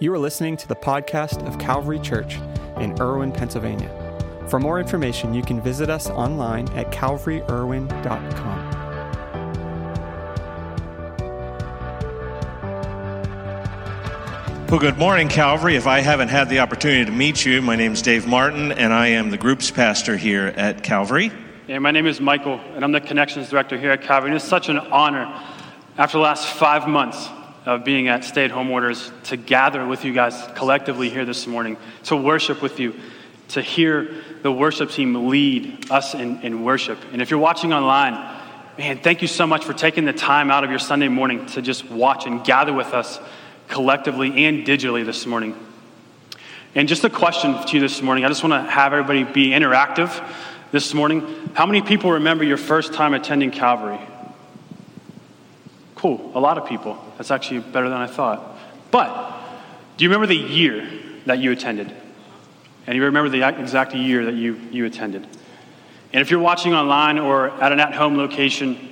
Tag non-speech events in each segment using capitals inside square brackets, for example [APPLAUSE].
You are listening to the podcast of Calvary Church in Irwin, Pennsylvania. For more information, you can visit us online at calvaryirwin.com. Well, good morning, Calvary. If I haven't had the opportunity to meet you, my name is Dave Martin, and I am the group's pastor here at Calvary. Yeah, my name is Michael, and I'm the Connections Director here at Calvary. And it's such an honor, after the last five months of being at stay at home orders, to gather with you guys collectively here this morning, to worship with you, to hear the worship team lead us in, in worship. And if you're watching online, man, thank you so much for taking the time out of your Sunday morning to just watch and gather with us collectively and digitally this morning. And just a question to you this morning. I just want to have everybody be interactive this morning. How many people remember your first time attending Calvary? Cool, a lot of people. That's actually better than I thought. But do you remember the year that you attended? And you remember the exact year that you, you attended? And if you're watching online or at an at home location,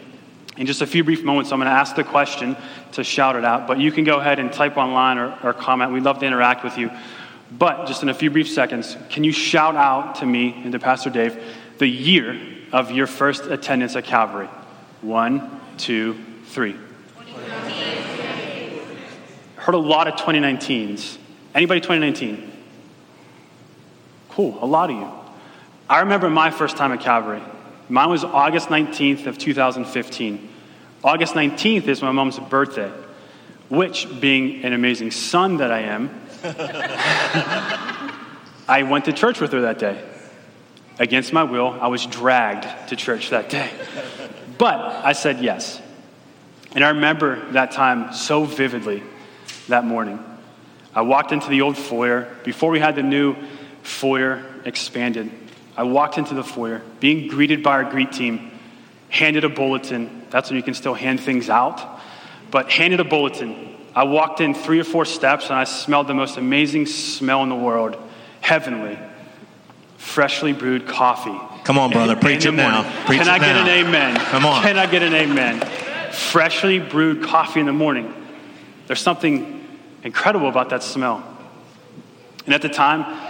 in just a few brief moments, I'm going to ask the question to shout it out, but you can go ahead and type online or, or comment. We'd love to interact with you. But just in a few brief seconds, can you shout out to me and to Pastor Dave the year of your first attendance at Calvary? One, two, three. Heard a lot of 2019s. Anybody 2019? Cool, a lot of you. I remember my first time at Calvary. Mine was August 19th of 2015. August 19th is my mom's birthday, which, being an amazing son that I am, [LAUGHS] I went to church with her that day. Against my will, I was dragged to church that day. But I said yes. And I remember that time so vividly that morning. I walked into the old foyer before we had the new foyer expanded. I walked into the foyer, being greeted by our greet team, handed a bulletin. That's when you can still hand things out. But handed a bulletin. I walked in three or four steps and I smelled the most amazing smell in the world heavenly, freshly brewed coffee. Come on, brother, preach it now. Preach Can I get now. an amen? Come on. Can I get an amen? Freshly brewed coffee in the morning. There's something incredible about that smell. And at the time,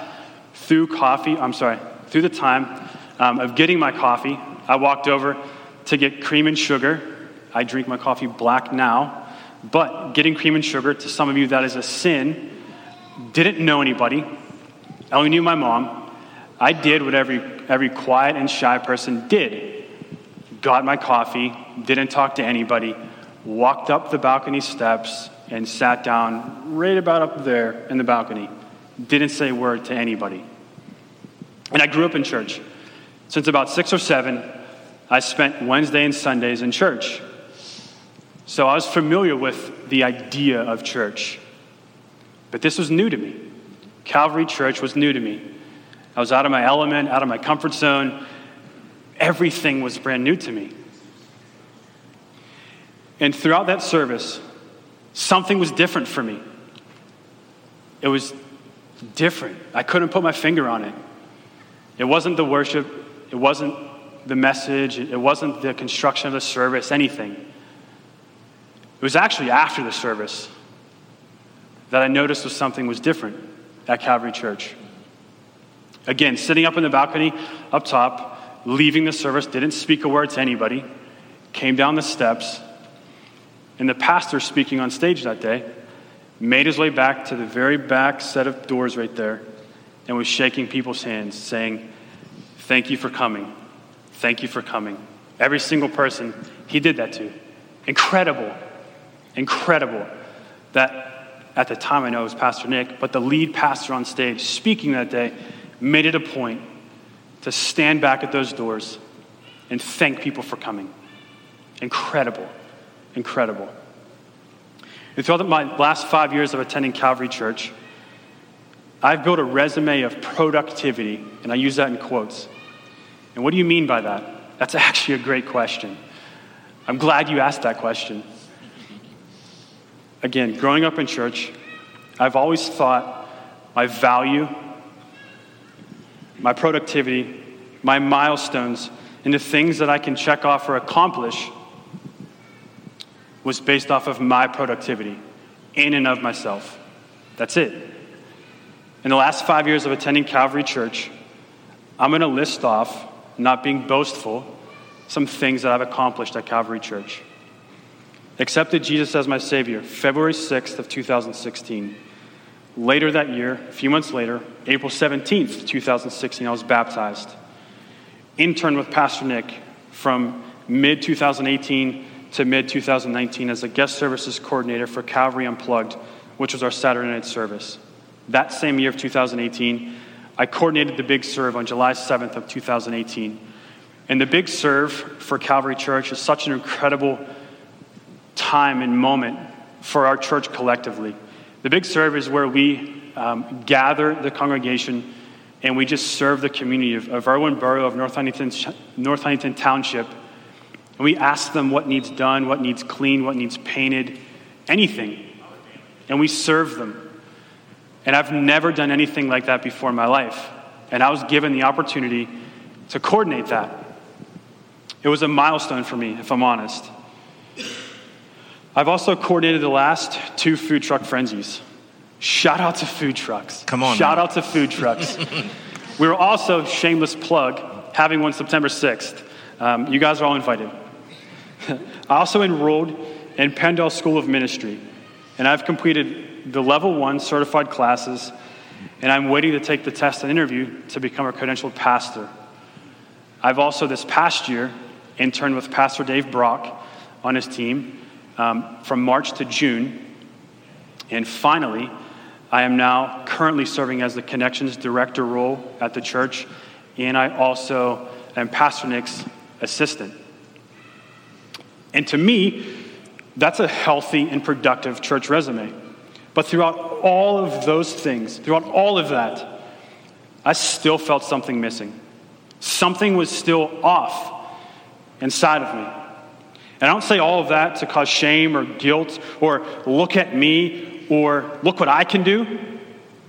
through coffee, I'm sorry, through the time um, of getting my coffee, I walked over to get cream and sugar. I drink my coffee black now, but getting cream and sugar, to some of you, that is a sin. Didn't know anybody. I only knew my mom. I did what every, every quiet and shy person did. Got my coffee, didn't talk to anybody, walked up the balcony steps, and sat down right about up there in the balcony. Didn't say a word to anybody. And I grew up in church. Since about six or seven, I spent Wednesday and Sundays in church. So I was familiar with the idea of church. But this was new to me. Calvary Church was new to me. I was out of my element, out of my comfort zone. Everything was brand new to me. And throughout that service, something was different for me. It was different. I couldn't put my finger on it. It wasn't the worship, it wasn't the message, it wasn't the construction of the service, anything. It was actually after the service that I noticed was something was different at Calvary Church. Again, sitting up in the balcony up top, leaving the service, didn't speak a word to anybody, came down the steps, and the pastor speaking on stage that day made his way back to the very back set of doors right there and was shaking people's hands, saying, Thank you for coming. Thank you for coming. Every single person he did that to. Incredible. Incredible that at the time I know it was Pastor Nick, but the lead pastor on stage speaking that day made it a point to stand back at those doors and thank people for coming. Incredible. Incredible. And throughout my last five years of attending Calvary Church, I've built a resume of productivity, and I use that in quotes. And what do you mean by that? That's [LAUGHS] actually a great question. I'm glad you asked that question. Again, growing up in church, I've always thought my value, my productivity, my milestones, and the things that I can check off or accomplish was based off of my productivity in and of myself. That's it. In the last five years of attending Calvary Church, I'm going to list off, not being boastful, some things that I've accomplished at Calvary Church. Accepted Jesus as my Savior, February 6th of 2016. Later that year, a few months later, April 17th, 2016, I was baptized. Interned with Pastor Nick from mid 2018 to mid 2019 as a guest services coordinator for Calvary Unplugged, which was our Saturday night service. That same year of 2018, I coordinated the Big Serve on July 7th of 2018. And the Big Serve for Calvary Church is such an incredible time and moment for our church collectively. The Big Serve is where we um, gather the congregation and we just serve the community of, of Irwin Borough, of North Huntington, North Huntington Township. And we ask them what needs done, what needs cleaned, what needs painted, anything. And we serve them. And I've never done anything like that before in my life. And I was given the opportunity to coordinate that. It was a milestone for me, if I'm honest. I've also coordinated the last two food truck frenzies. Shout out to food trucks. Come on. Shout out to food trucks. [LAUGHS] we were also, shameless plug, having one September 6th. Um, you guys are all invited. I also enrolled in PennDel School of Ministry, and I've completed the level one certified classes, and I'm waiting to take the test and interview to become a credentialed pastor. I've also, this past year, interned with Pastor Dave Brock on his team um, from March to June. And finally, I am now currently serving as the Connections Director role at the church, and I also am Pastor Nick's assistant. And to me, that's a healthy and productive church resume. But throughout all of those things, throughout all of that, I still felt something missing. Something was still off inside of me. And I don't say all of that to cause shame or guilt or look at me or look what I can do,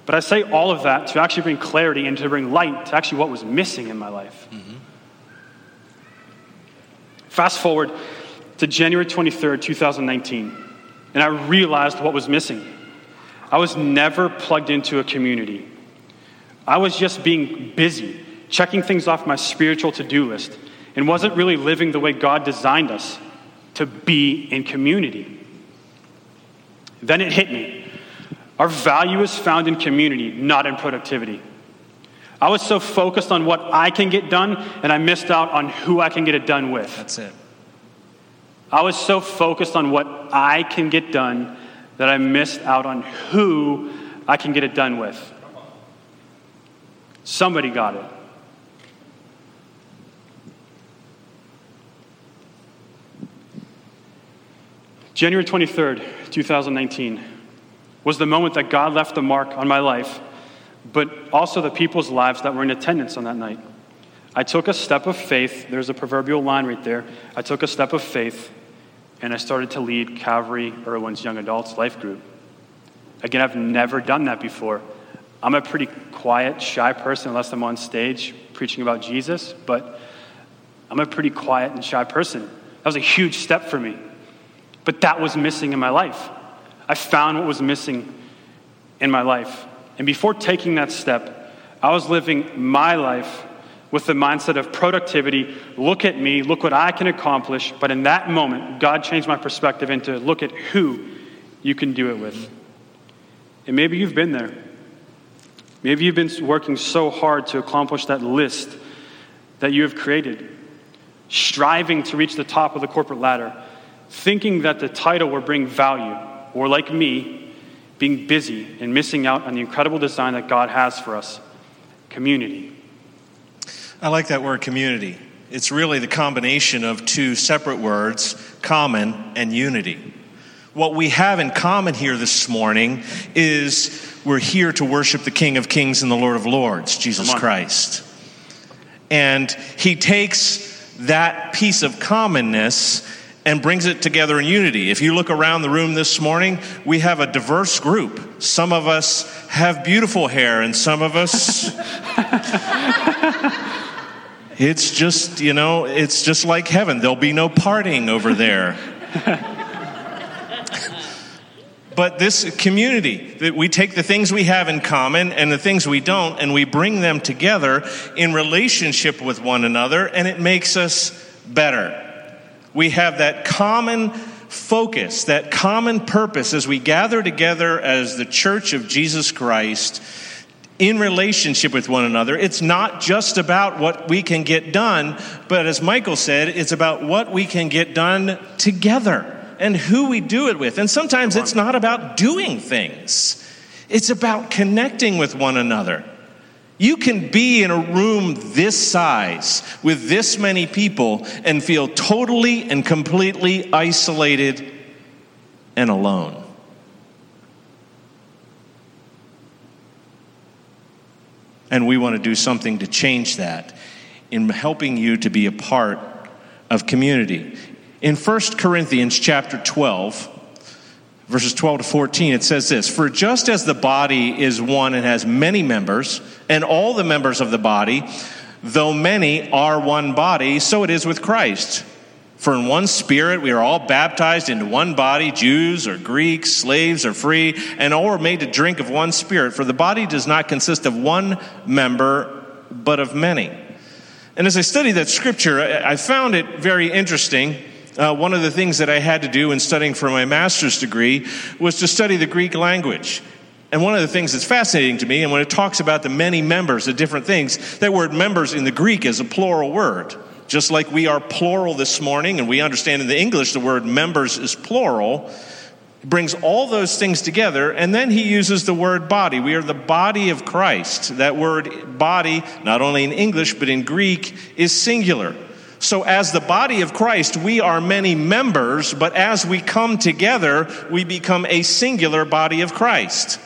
but I say all of that to actually bring clarity and to bring light to actually what was missing in my life. Mm-hmm. Fast forward to January 23rd, 2019, and I realized what was missing. I was never plugged into a community. I was just being busy, checking things off my spiritual to do list, and wasn't really living the way God designed us to be in community. Then it hit me. Our value is found in community, not in productivity. I was so focused on what I can get done, and I missed out on who I can get it done with. That's it. I was so focused on what I can get done that I missed out on who I can get it done with. Somebody got it. January 23rd, 2019, was the moment that God left the mark on my life, but also the people's lives that were in attendance on that night. I took a step of faith. There's a proverbial line right there. I took a step of faith and I started to lead Calvary Irwin's young adults life group. Again, I've never done that before. I'm a pretty quiet, shy person unless I'm on stage preaching about Jesus, but I'm a pretty quiet and shy person. That was a huge step for me. But that was missing in my life. I found what was missing in my life. And before taking that step, I was living my life with the mindset of productivity look at me, look what I can accomplish. But in that moment, God changed my perspective into look at who you can do it with. And maybe you've been there. Maybe you've been working so hard to accomplish that list that you have created, striving to reach the top of the corporate ladder thinking that the title will bring value, or like me, being busy and missing out on the incredible design that God has for us community. I like that word community. It's really the combination of two separate words, common and unity. What we have in common here this morning is we're here to worship the King of Kings and the Lord of Lords, Jesus Christ. And he takes that piece of commonness and brings it together in unity. If you look around the room this morning, we have a diverse group. Some of us have beautiful hair, and some of us. [LAUGHS] it's just, you know, it's just like heaven. There'll be no parting over there. [LAUGHS] but this community that we take the things we have in common and the things we don't and we bring them together in relationship with one another and it makes us better we have that common focus that common purpose as we gather together as the church of jesus christ in relationship with one another. It's not just about what we can get done, but as Michael said, it's about what we can get done together and who we do it with. And sometimes it's not about doing things, it's about connecting with one another. You can be in a room this size with this many people and feel totally and completely isolated and alone. And we want to do something to change that in helping you to be a part of community. In 1 Corinthians chapter 12, verses 12 to 14, it says this For just as the body is one and has many members, and all the members of the body, though many, are one body, so it is with Christ. For in one spirit we are all baptized into one body, Jews or Greeks, slaves or free, and all are made to drink of one spirit. For the body does not consist of one member, but of many. And as I studied that scripture, I found it very interesting uh, one of the things that I had to do in studying for my master's degree was to study the Greek language. And one of the things that's fascinating to me, and when it talks about the many members of different things, that word members in the Greek is a plural word. Just like we are plural this morning, and we understand in the English the word members is plural, brings all those things together, and then he uses the word body. We are the body of Christ. That word body, not only in English, but in Greek, is singular. So, as the body of Christ, we are many members, but as we come together, we become a singular body of Christ.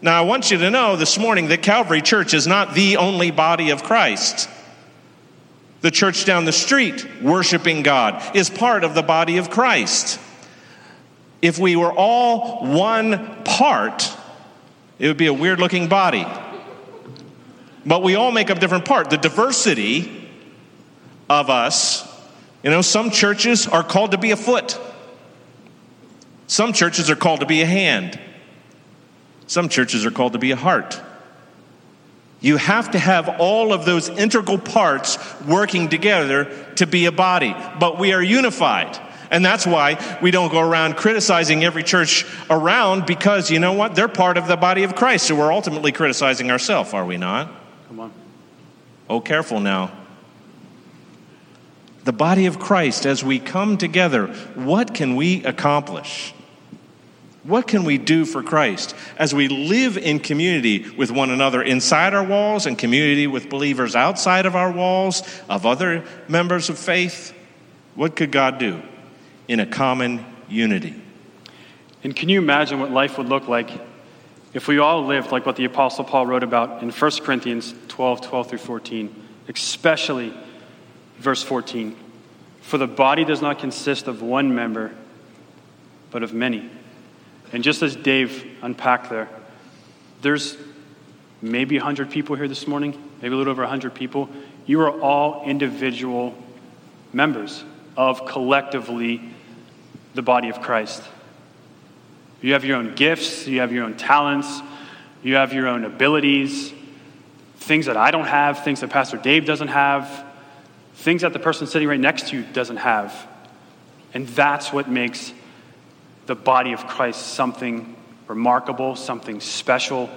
Now, I want you to know this morning that Calvary Church is not the only body of Christ. The church down the street, worshiping God, is part of the body of Christ. If we were all one part, it would be a weird looking body. But we all make up different part. The diversity of us. You know, some churches are called to be a foot, some churches are called to be a hand, some churches are called to be a heart. You have to have all of those integral parts working together to be a body, but we are unified. And that's why we don't go around criticizing every church around because you know what? They're part of the body of Christ. So we're ultimately criticizing ourselves, are we not? Come on. Oh, careful now the body of Christ, as we come together, what can we accomplish? What can we do for Christ as we live in community with one another inside our walls and community with believers outside of our walls, of other members of faith? What could God do in a common unity? And can you imagine what life would look like if we all lived like what the Apostle Paul wrote about in 1 Corinthians 12 12 through 14, especially Verse 14 For the body does not consist of one member, but of many. And just as Dave unpacked there, there's maybe 100 people here this morning, maybe a little over 100 people. You are all individual members of collectively the body of Christ. You have your own gifts, you have your own talents, you have your own abilities, things that I don't have, things that Pastor Dave doesn't have, things that the person sitting right next to you doesn't have. And that's what makes the body of Christ something remarkable, something special,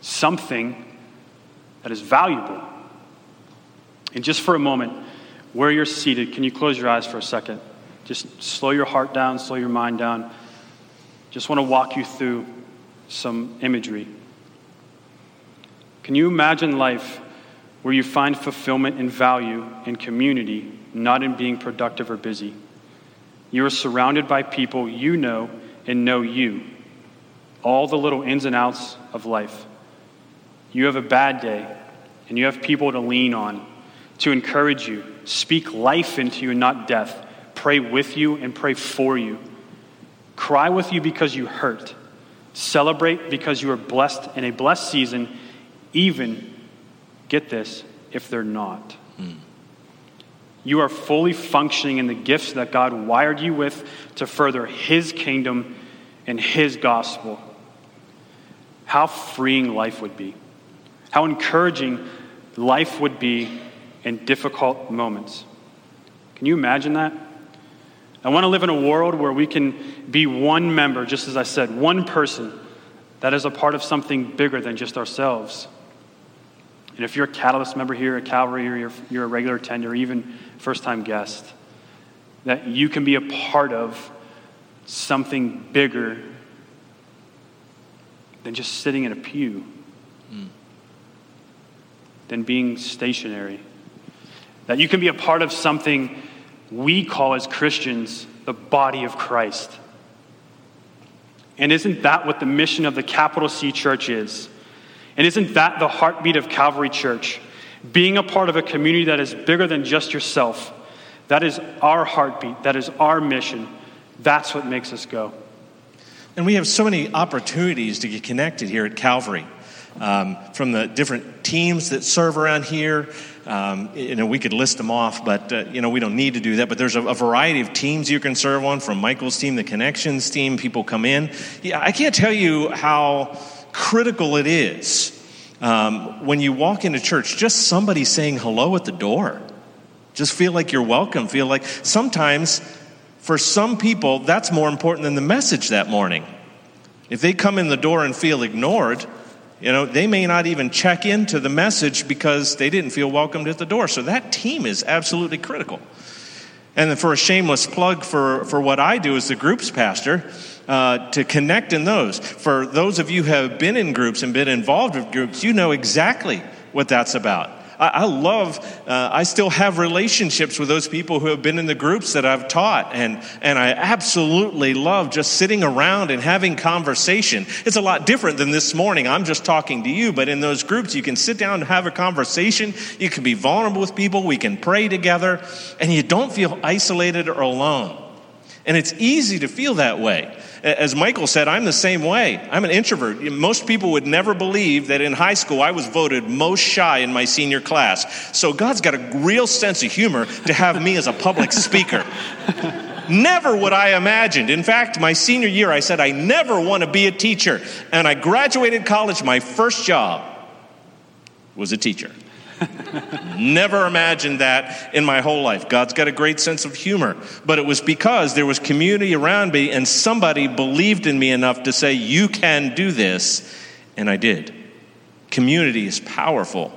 something that is valuable. And just for a moment, where you're seated, can you close your eyes for a second? Just slow your heart down, slow your mind down. Just want to walk you through some imagery. Can you imagine life where you find fulfillment and value in community, not in being productive or busy. You are surrounded by people you know and know you, all the little ins and outs of life. You have a bad day, and you have people to lean on, to encourage you, speak life into you and not death, pray with you and pray for you, cry with you because you hurt, celebrate because you are blessed in a blessed season, even get this, if they're not. Mm. You are fully functioning in the gifts that God wired you with to further His kingdom and His gospel, how freeing life would be, how encouraging life would be in difficult moments. Can you imagine that? I want to live in a world where we can be one member, just as I said, one person that is a part of something bigger than just ourselves. And if you're a Catalyst member here at Calvary, or you're, you're a regular attender, or even first time guest, that you can be a part of something bigger than just sitting in a pew, mm. than being stationary. That you can be a part of something we call as Christians the body of Christ. And isn't that what the mission of the capital C church is? And isn't that the heartbeat of Calvary Church? Being a part of a community that is bigger than just yourself. That is our heartbeat. That is our mission. That's what makes us go. And we have so many opportunities to get connected here at Calvary. Um, from the different teams that serve around here. Um, you know, we could list them off, but uh, you know, we don't need to do that. But there's a, a, variety of teams you can serve on. From Michael's team, the Connections team, people come in. Yeah, I can't tell you how critical it is um, when you walk into church. Just somebody saying hello at the door. Just feel like you're welcome. Feel like sometimes for some people, that's more important than the message that morning. If they come in the door and feel ignored, you know, they may not even check into the message because they didn't feel welcomed at the door. So that team is absolutely critical. And for a shameless plug for, for what I do as the groups pastor, uh, to connect in those. For those of you who have been in groups and been involved with groups, you know exactly what that's about. I, I love, uh, I still have relationships with those people who have been in the groups that I've taught. And, and I absolutely love just sitting around and having conversation. It's a lot different than this morning. I'm just talking to you, but in those groups, you can sit down and have a conversation. You can be vulnerable with people. We can pray together, and you don't feel isolated or alone. And it's easy to feel that way. As Michael said, I'm the same way. I'm an introvert. Most people would never believe that in high school I was voted most shy in my senior class. So God's got a real sense of humor to have me as a public [LAUGHS] speaker. Never would I imagined. In fact, my senior year, I said, I never want to be a teacher. And I graduated college. My first job was a teacher. Never imagined that in my whole life. God's got a great sense of humor. But it was because there was community around me and somebody believed in me enough to say, You can do this. And I did. Community is powerful.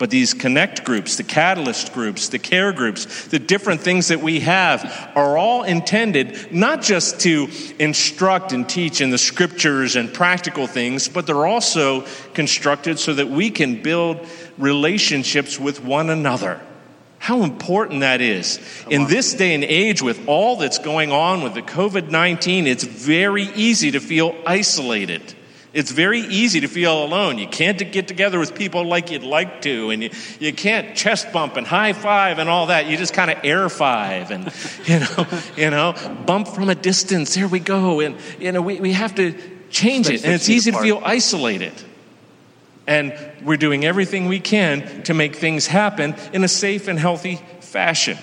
But these connect groups, the catalyst groups, the care groups, the different things that we have are all intended not just to instruct and teach in the scriptures and practical things, but they're also constructed so that we can build relationships with one another. How important that is. In this day and age, with all that's going on with the COVID 19, it's very easy to feel isolated. It's very easy to feel alone. You can't get together with people like you'd like to, and you, you can't chest bump and high five and all that. You just kind of air five and, [LAUGHS] you know, you know, bump from a distance. Here we go. And, you know, we, we have to change it. And it's easy apart. to feel isolated. And we're doing everything we can to make things happen in a safe and healthy fashion.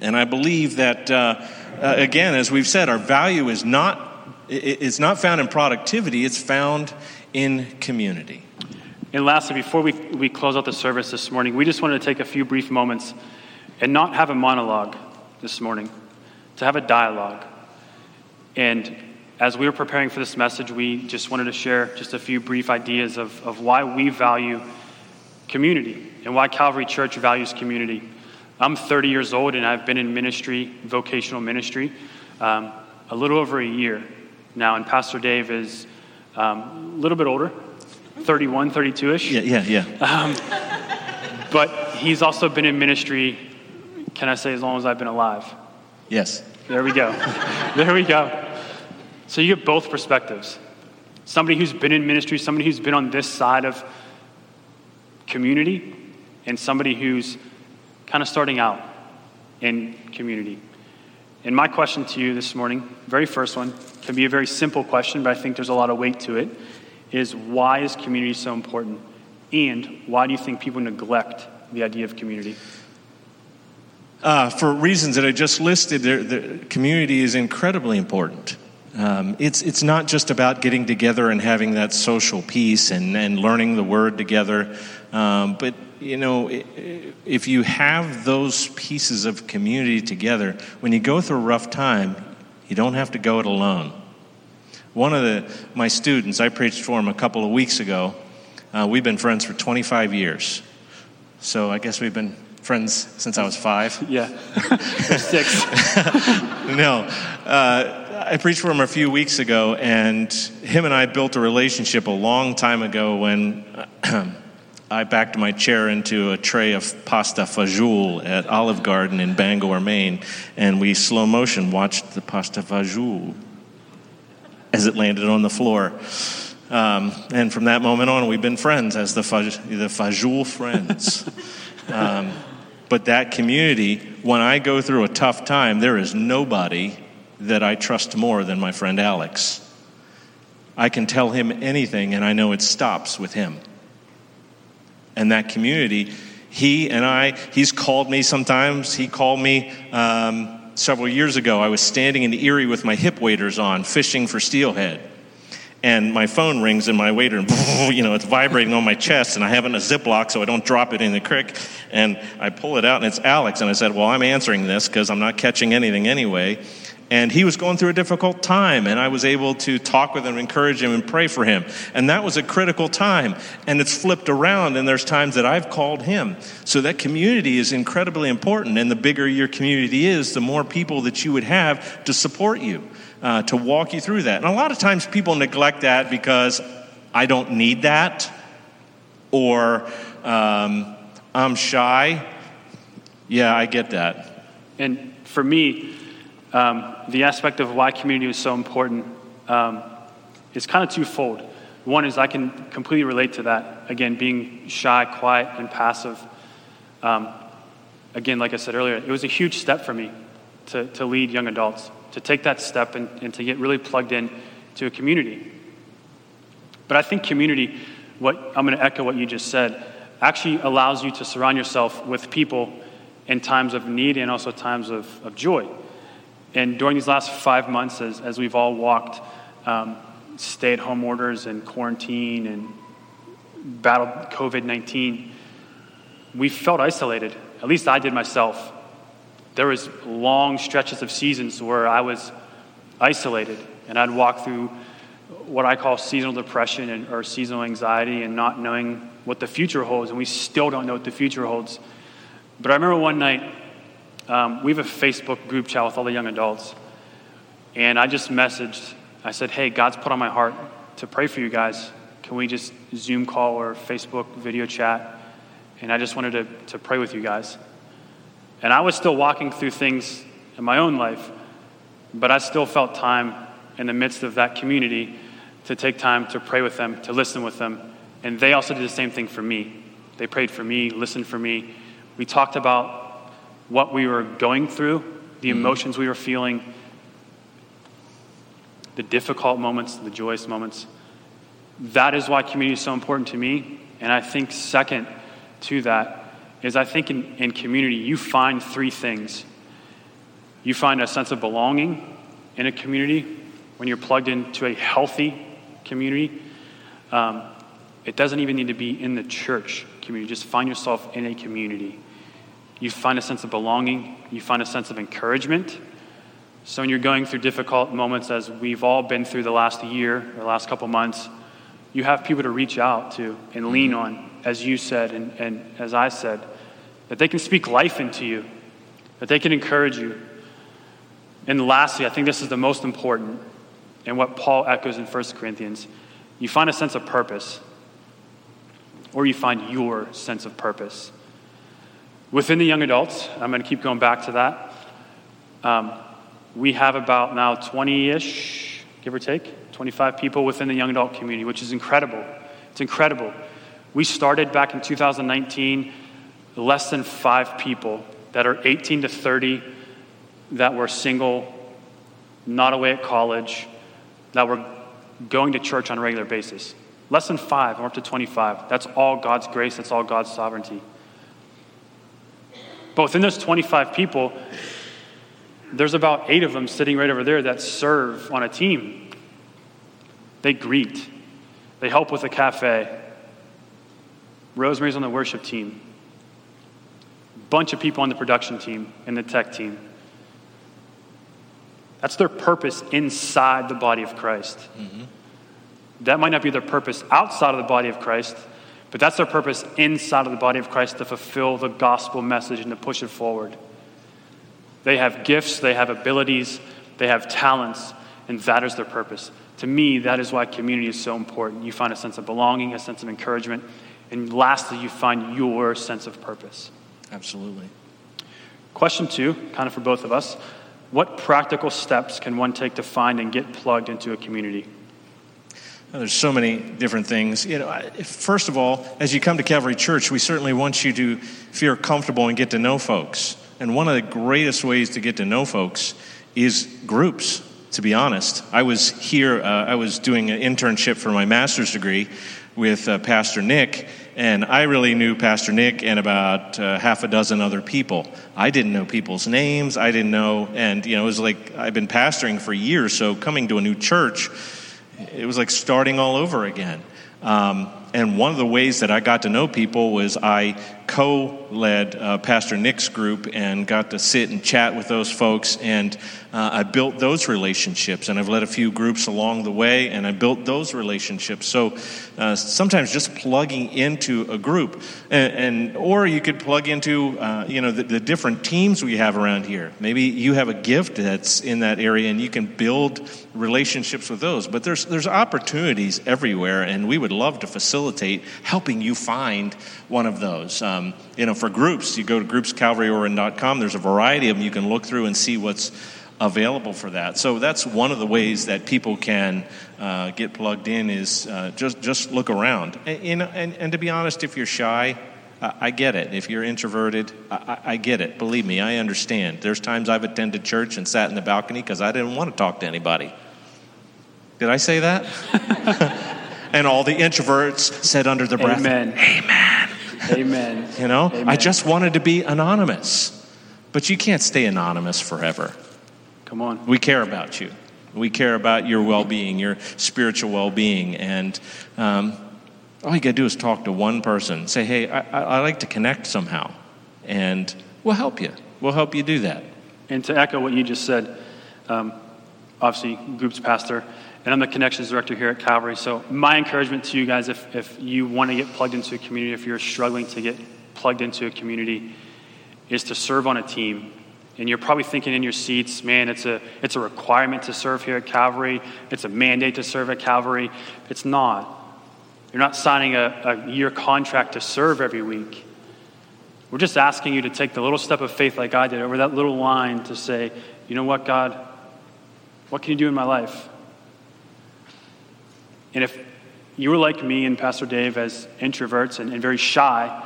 And I believe that, uh, uh, again, as we've said, our value is not it's not found in productivity, it's found in community. And lastly, before we, we close out the service this morning, we just wanted to take a few brief moments and not have a monologue this morning, to have a dialogue. And as we were preparing for this message, we just wanted to share just a few brief ideas of, of why we value community and why Calvary Church values community. I'm 30 years old and I've been in ministry, vocational ministry, um, a little over a year now, and Pastor Dave is um, a little bit older, 31, 32 ish. Yeah, yeah, yeah. Um, but he's also been in ministry, can I say, as long as I've been alive? Yes. There we go. [LAUGHS] there we go. So you get both perspectives. Somebody who's been in ministry, somebody who's been on this side of community, and somebody who's kind of starting out in community. And my question to you this morning, very first one, can be a very simple question, but I think there's a lot of weight to it, is why is community so important? And why do you think people neglect the idea of community? Uh, for reasons that I just listed, the community is incredibly important. Um, it's, it's not just about getting together and having that social piece and, and learning the word together, um, but you know, if you have those pieces of community together, when you go through a rough time, you don't have to go it alone. One of the, my students, I preached for him a couple of weeks ago. Uh, we've been friends for 25 years. So I guess we've been friends since I was five. [LAUGHS] Yeah, [LAUGHS] six. [LAUGHS] no. Uh, I preached for him a few weeks ago, and him and I built a relationship a long time ago when [CLEARS THROAT] I backed my chair into a tray of pasta fajoule at Olive Garden in Bangor, Maine, and we slow motion watched the pasta fajoule as it landed on the floor. Um, and from that moment on, we've been friends as the, faj- the fajoule friends. [LAUGHS] um, but that community, when I go through a tough time, there is nobody that I trust more than my friend Alex. I can tell him anything, and I know it stops with him. And that community, he and I, he's called me sometimes. He called me um, several years ago. I was standing in the Erie with my hip waders on, fishing for steelhead. And my phone rings in my wader, and [LAUGHS] you know, it's vibrating on my chest, and I have in a Ziploc so I don't drop it in the creek. And I pull it out, and it's Alex. And I said, Well, I'm answering this because I'm not catching anything anyway. And he was going through a difficult time, and I was able to talk with him, encourage him, and pray for him. And that was a critical time. And it's flipped around, and there's times that I've called him. So that community is incredibly important. And the bigger your community is, the more people that you would have to support you, uh, to walk you through that. And a lot of times people neglect that because I don't need that, or um, I'm shy. Yeah, I get that. And for me, um, the aspect of why community is so important um, is kind of twofold. One is I can completely relate to that. Again, being shy, quiet, and passive. Um, again, like I said earlier, it was a huge step for me to, to lead young adults, to take that step and, and to get really plugged in to a community. But I think community, what I'm going to echo what you just said, actually allows you to surround yourself with people in times of need and also times of, of joy. And during these last five months, as, as we've all walked um, stay at home orders and quarantine and battled COVID 19, we felt isolated. At least I did myself. There was long stretches of seasons where I was isolated and I'd walk through what I call seasonal depression and, or seasonal anxiety and not knowing what the future holds. And we still don't know what the future holds. But I remember one night um, we have a Facebook group chat with all the young adults. And I just messaged, I said, hey, God's put on my heart to pray for you guys. Can we just Zoom call or Facebook video chat? And I just wanted to, to pray with you guys. And I was still walking through things in my own life, but I still felt time in the midst of that community to take time to pray with them, to listen with them. And they also did the same thing for me. They prayed for me, listened for me. We talked about what we were going through, the mm-hmm. emotions we were feeling, the difficult moments, the joyous moments. That is why community is so important to me. And I think, second to that, is I think in, in community, you find three things. You find a sense of belonging in a community when you're plugged into a healthy community. Um, it doesn't even need to be in the church community, just find yourself in a community. You find a sense of belonging, you find a sense of encouragement. So, when you're going through difficult moments, as we've all been through the last year or the last couple months, you have people to reach out to and lean on, as you said and, and as I said, that they can speak life into you, that they can encourage you. And lastly, I think this is the most important, and what Paul echoes in 1 Corinthians you find a sense of purpose, or you find your sense of purpose. Within the young adults, I'm going to keep going back to that. Um, we have about now 20 ish, give or take, 25 people within the young adult community, which is incredible. It's incredible. We started back in 2019, less than five people that are 18 to 30 that were single, not away at college, that were going to church on a regular basis. Less than five, we're up to 25. That's all God's grace, that's all God's sovereignty. But within those 25 people, there's about eight of them sitting right over there that serve on a team. They greet, they help with the cafe. Rosemary's on the worship team. Bunch of people on the production team and the tech team. That's their purpose inside the body of Christ. Mm-hmm. That might not be their purpose outside of the body of Christ, but that's their purpose inside of the body of Christ to fulfill the gospel message and to push it forward. They have gifts, they have abilities, they have talents, and that is their purpose. To me, that is why community is so important. You find a sense of belonging, a sense of encouragement, and lastly, you find your sense of purpose. Absolutely. Question two, kind of for both of us What practical steps can one take to find and get plugged into a community? There's so many different things. You know, first of all, as you come to Calvary Church, we certainly want you to feel comfortable and get to know folks. And one of the greatest ways to get to know folks is groups, to be honest. I was here, uh, I was doing an internship for my master's degree with uh, Pastor Nick, and I really knew Pastor Nick and about uh, half a dozen other people. I didn't know people's names, I didn't know, and you know, it was like I've been pastoring for years, so coming to a new church, it was like starting all over again. Um, and one of the ways that I got to know people was I co led uh, Pastor Nick's group and got to sit and chat with those folks. And uh, I built those relationships. And I've led a few groups along the way, and I built those relationships. So uh, sometimes just plugging into a group, and, and or you could plug into uh, you know the, the different teams we have around here. Maybe you have a gift that's in that area, and you can build relationships with those. But there's there's opportunities everywhere, and we would love to facilitate helping you find one of those. Um, you know, for groups, you go to groupscalvaryirwin.com. There's a variety of them you can look through and see what's available for that. So that's one of the ways that people can uh, get plugged in is uh, just just look around. And, and, and, to be honest, if you're shy, I, I get it. If you're introverted, I, I, get it. Believe me, I understand. There's times I've attended church and sat in the balcony because I didn't want to talk to anybody. Did I say that? [LAUGHS] and all the introverts said under their breath, Amen. Amen. Amen. you know, Amen. I just wanted to be anonymous. But you can't stay anonymous forever. Come on. We care about you. We care about your well being, your spiritual well being. And um, all you got to do is talk to one person. Say, hey, I, I, like to connect somehow. And we'll help you. We'll help you do that. And to echo what you just said, um, obviously, groups pastor, and I'm the connections director here at Calvary. So, my encouragement to you guys, if, if you want to get plugged into a community, if you're struggling to get plugged into a community, is to serve on a team. And you're probably thinking in your seats, man, it's a, it's a requirement to serve here at Calvary. It's a mandate to serve at Calvary. It's not. You're not signing a, a year contract to serve every week. We're just asking you to take the little step of faith like I did over that little line to say, you know what, God, what can you do in my life? And if you were like me and Pastor Dave as introverts and, and very shy,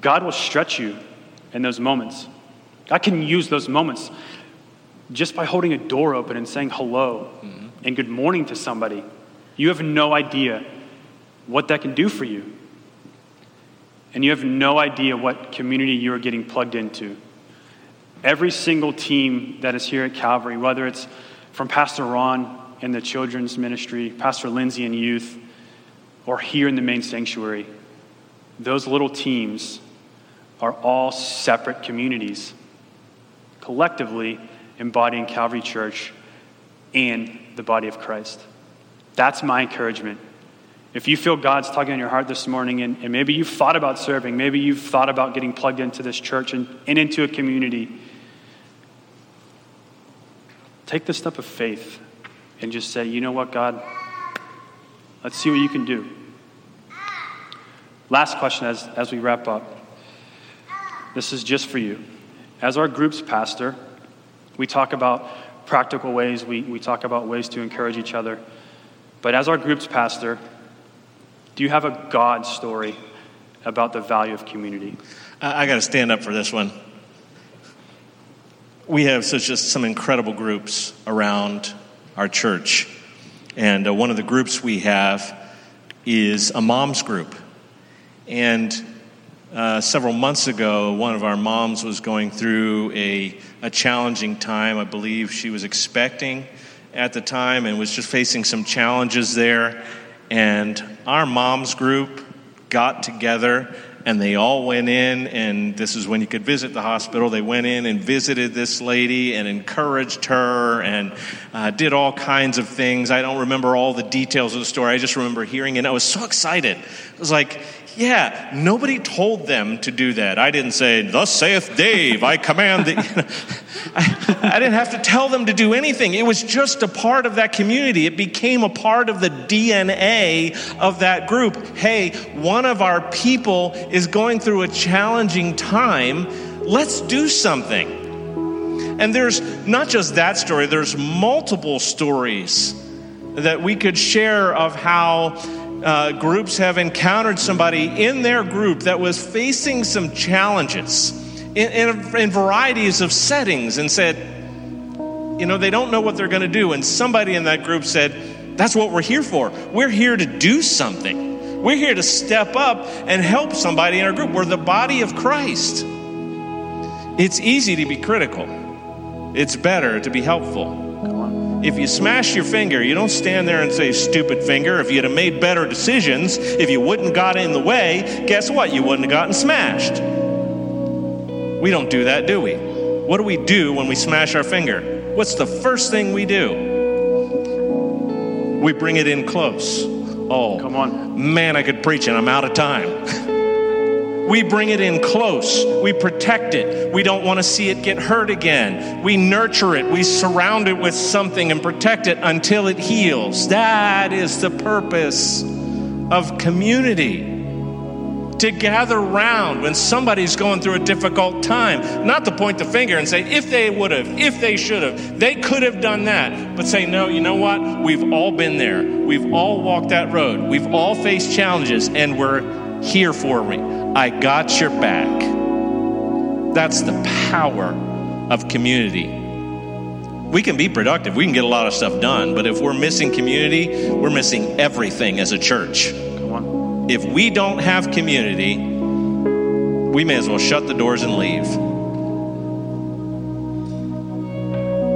God will stretch you in those moments. God can use those moments just by holding a door open and saying hello mm-hmm. and good morning to somebody. You have no idea what that can do for you. And you have no idea what community you are getting plugged into. Every single team that is here at Calvary, whether it's from Pastor Ron in the children's ministry, Pastor Lindsay in youth, or here in the main sanctuary, those little teams are all separate communities, collectively embodying Calvary Church and the body of Christ. That's my encouragement. If you feel God's tugging on your heart this morning, and, and, maybe you've thought about serving, maybe you've thought about getting plugged into this church and, and into a community, take the step of faith and just say, you know what, God, let's see what you can do. Last question as, as we wrap up. This is just for you. As our group's pastor, we talk about practical ways, we, we talk about ways to encourage each other. But as our group's pastor, do you have a God story about the value of community? I, I got to stand up for this one. We have such just some incredible groups around our church. And uh, one of the groups we have is a mom's group. And uh, several months ago, one of our moms was going through a, a challenging time. I believe she was expecting at the time and was just facing some challenges there. And our moms group got together and they all went in, and this is when you could visit the hospital. They went in and visited this lady and encouraged her and uh, did all kinds of things. I don't remember all the details of the story. I just remember hearing it. And I was so excited. I was like, yeah, nobody told them to do that. I didn't say, Thus saith Dave, I command that. You know, I, I, didn't have to tell them to do anything. It was just a part of that community. It became a part of the DNA of that group. Hey, one of our people is going through a challenging time. Let's do something. And there's not just that story, there's multiple stories that we could share of how uh, groups have encountered somebody in their group that was facing some challenges in, in, in varieties of settings and said, you know, they don't know what they're going to do. And somebody in that group said, that's what we're here for. We're here to do something. We're here to step up and help somebody in our group. We're the body of Christ. It's easy to be critical, it's better to be helpful. If you smash your finger, you don't stand there and say, stupid finger. If you'd have made better decisions, if you wouldn't got in the way, guess what? You wouldn't have gotten smashed. We don't do that, do we? What do we do when we smash our finger? What's the first thing we do? We bring it in close. Oh, come on. Man, I could preach and I'm out of time. [LAUGHS] We bring it in close. We protect it. We don't want to see it get hurt again. We nurture it. We surround it with something and protect it until it heals. That is the purpose of community. To gather around when somebody's going through a difficult time. Not to point the finger and say, if they would have, if they should have, they could have done that. But say, no, you know what? We've all been there. We've all walked that road. We've all faced challenges, and we're here for me. I got your back. That's the power of community. We can be productive, we can get a lot of stuff done, but if we're missing community, we're missing everything as a church. Come on. If we don't have community, we may as well shut the doors and leave.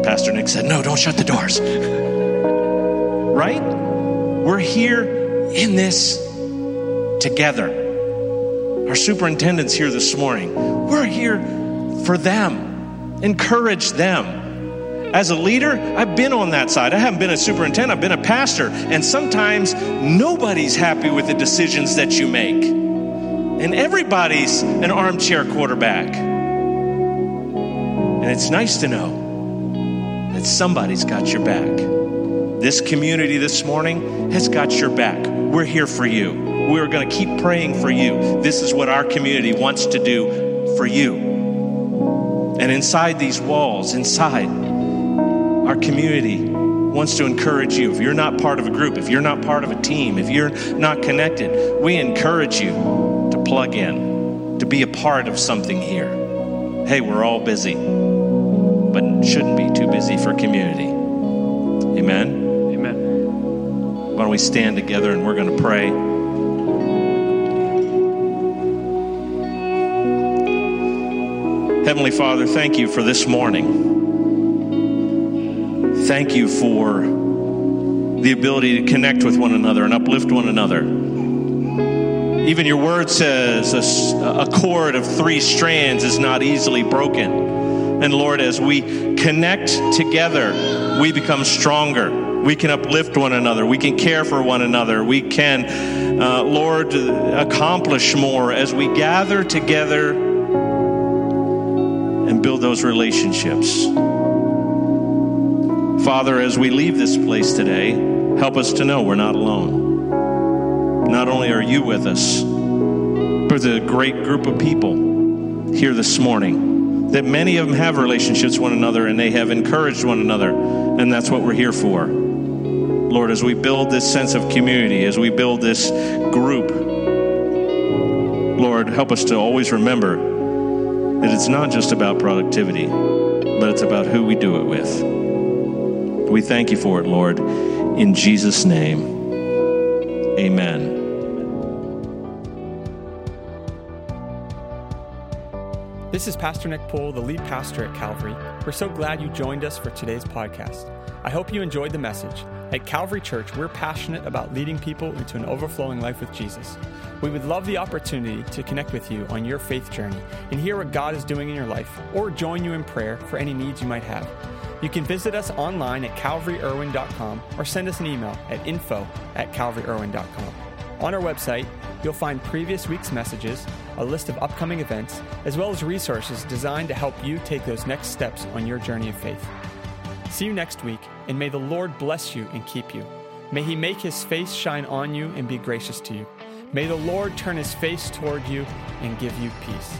Pastor Nick said, No, don't shut the doors. [LAUGHS] right? We're here in this together. Our superintendent's here this morning. We're here for them, encourage them. As a leader, I've been on that side. I haven't been a superintendent, I've been a pastor. And sometimes nobody's happy with the decisions that you make. And everybody's an armchair quarterback. And it's nice to know that somebody's got your back. This community this morning has got your back. We're here for you. We're going to keep praying for you. This is what our community wants to do for you. And inside these walls, inside our community, wants to encourage you. If you're not part of a group, if you're not part of a team, if you're not connected, we encourage you to plug in, to be a part of something here. Hey, we're all busy, but shouldn't be too busy for community. Amen. Amen. Why don't we stand together and we're going to pray. Heavenly Father, thank you for this morning. Thank you for the ability to connect with one another and uplift one another. Even your word says a, cord of three strands is not easily broken. And Lord, as we connect together, we become stronger. We can uplift one another. We can care for one another. We can, uh, Lord, accomplish more as we gather together and build those relationships. Father, as we leave this place today, help us to know we're not alone. Not only are you with us, but the great group of people here this morning that many of them have relationships one another and they have encouraged one another, and that's what we're here for. Lord, as we build this sense of community, as we build this group, Lord, help us to always remember that it's not just about productivity, but it's about who we do it with. We thank you for it, Lord. In Jesus' name, amen. This is Pastor Nick Poole, the lead pastor at Calvary. We're so glad you joined us for today's podcast. I hope you enjoyed the message. At Calvary Church, we're passionate about leading people into an overflowing life with Jesus. We would love the opportunity to connect with you on your faith journey and hear what God is doing in your life or join you in prayer for any needs you might have. You can visit us online at calvaryirwin.com or send us an email at info at calvaryirwin.com. On our website, you'll find previous week's messages, a list of upcoming events, as well as resources designed to help you take those next steps on your journey of faith. See you next week, and may the Lord bless you and keep you. May he make his face shine on you and be gracious to you. May the Lord turn his face toward you and give you peace.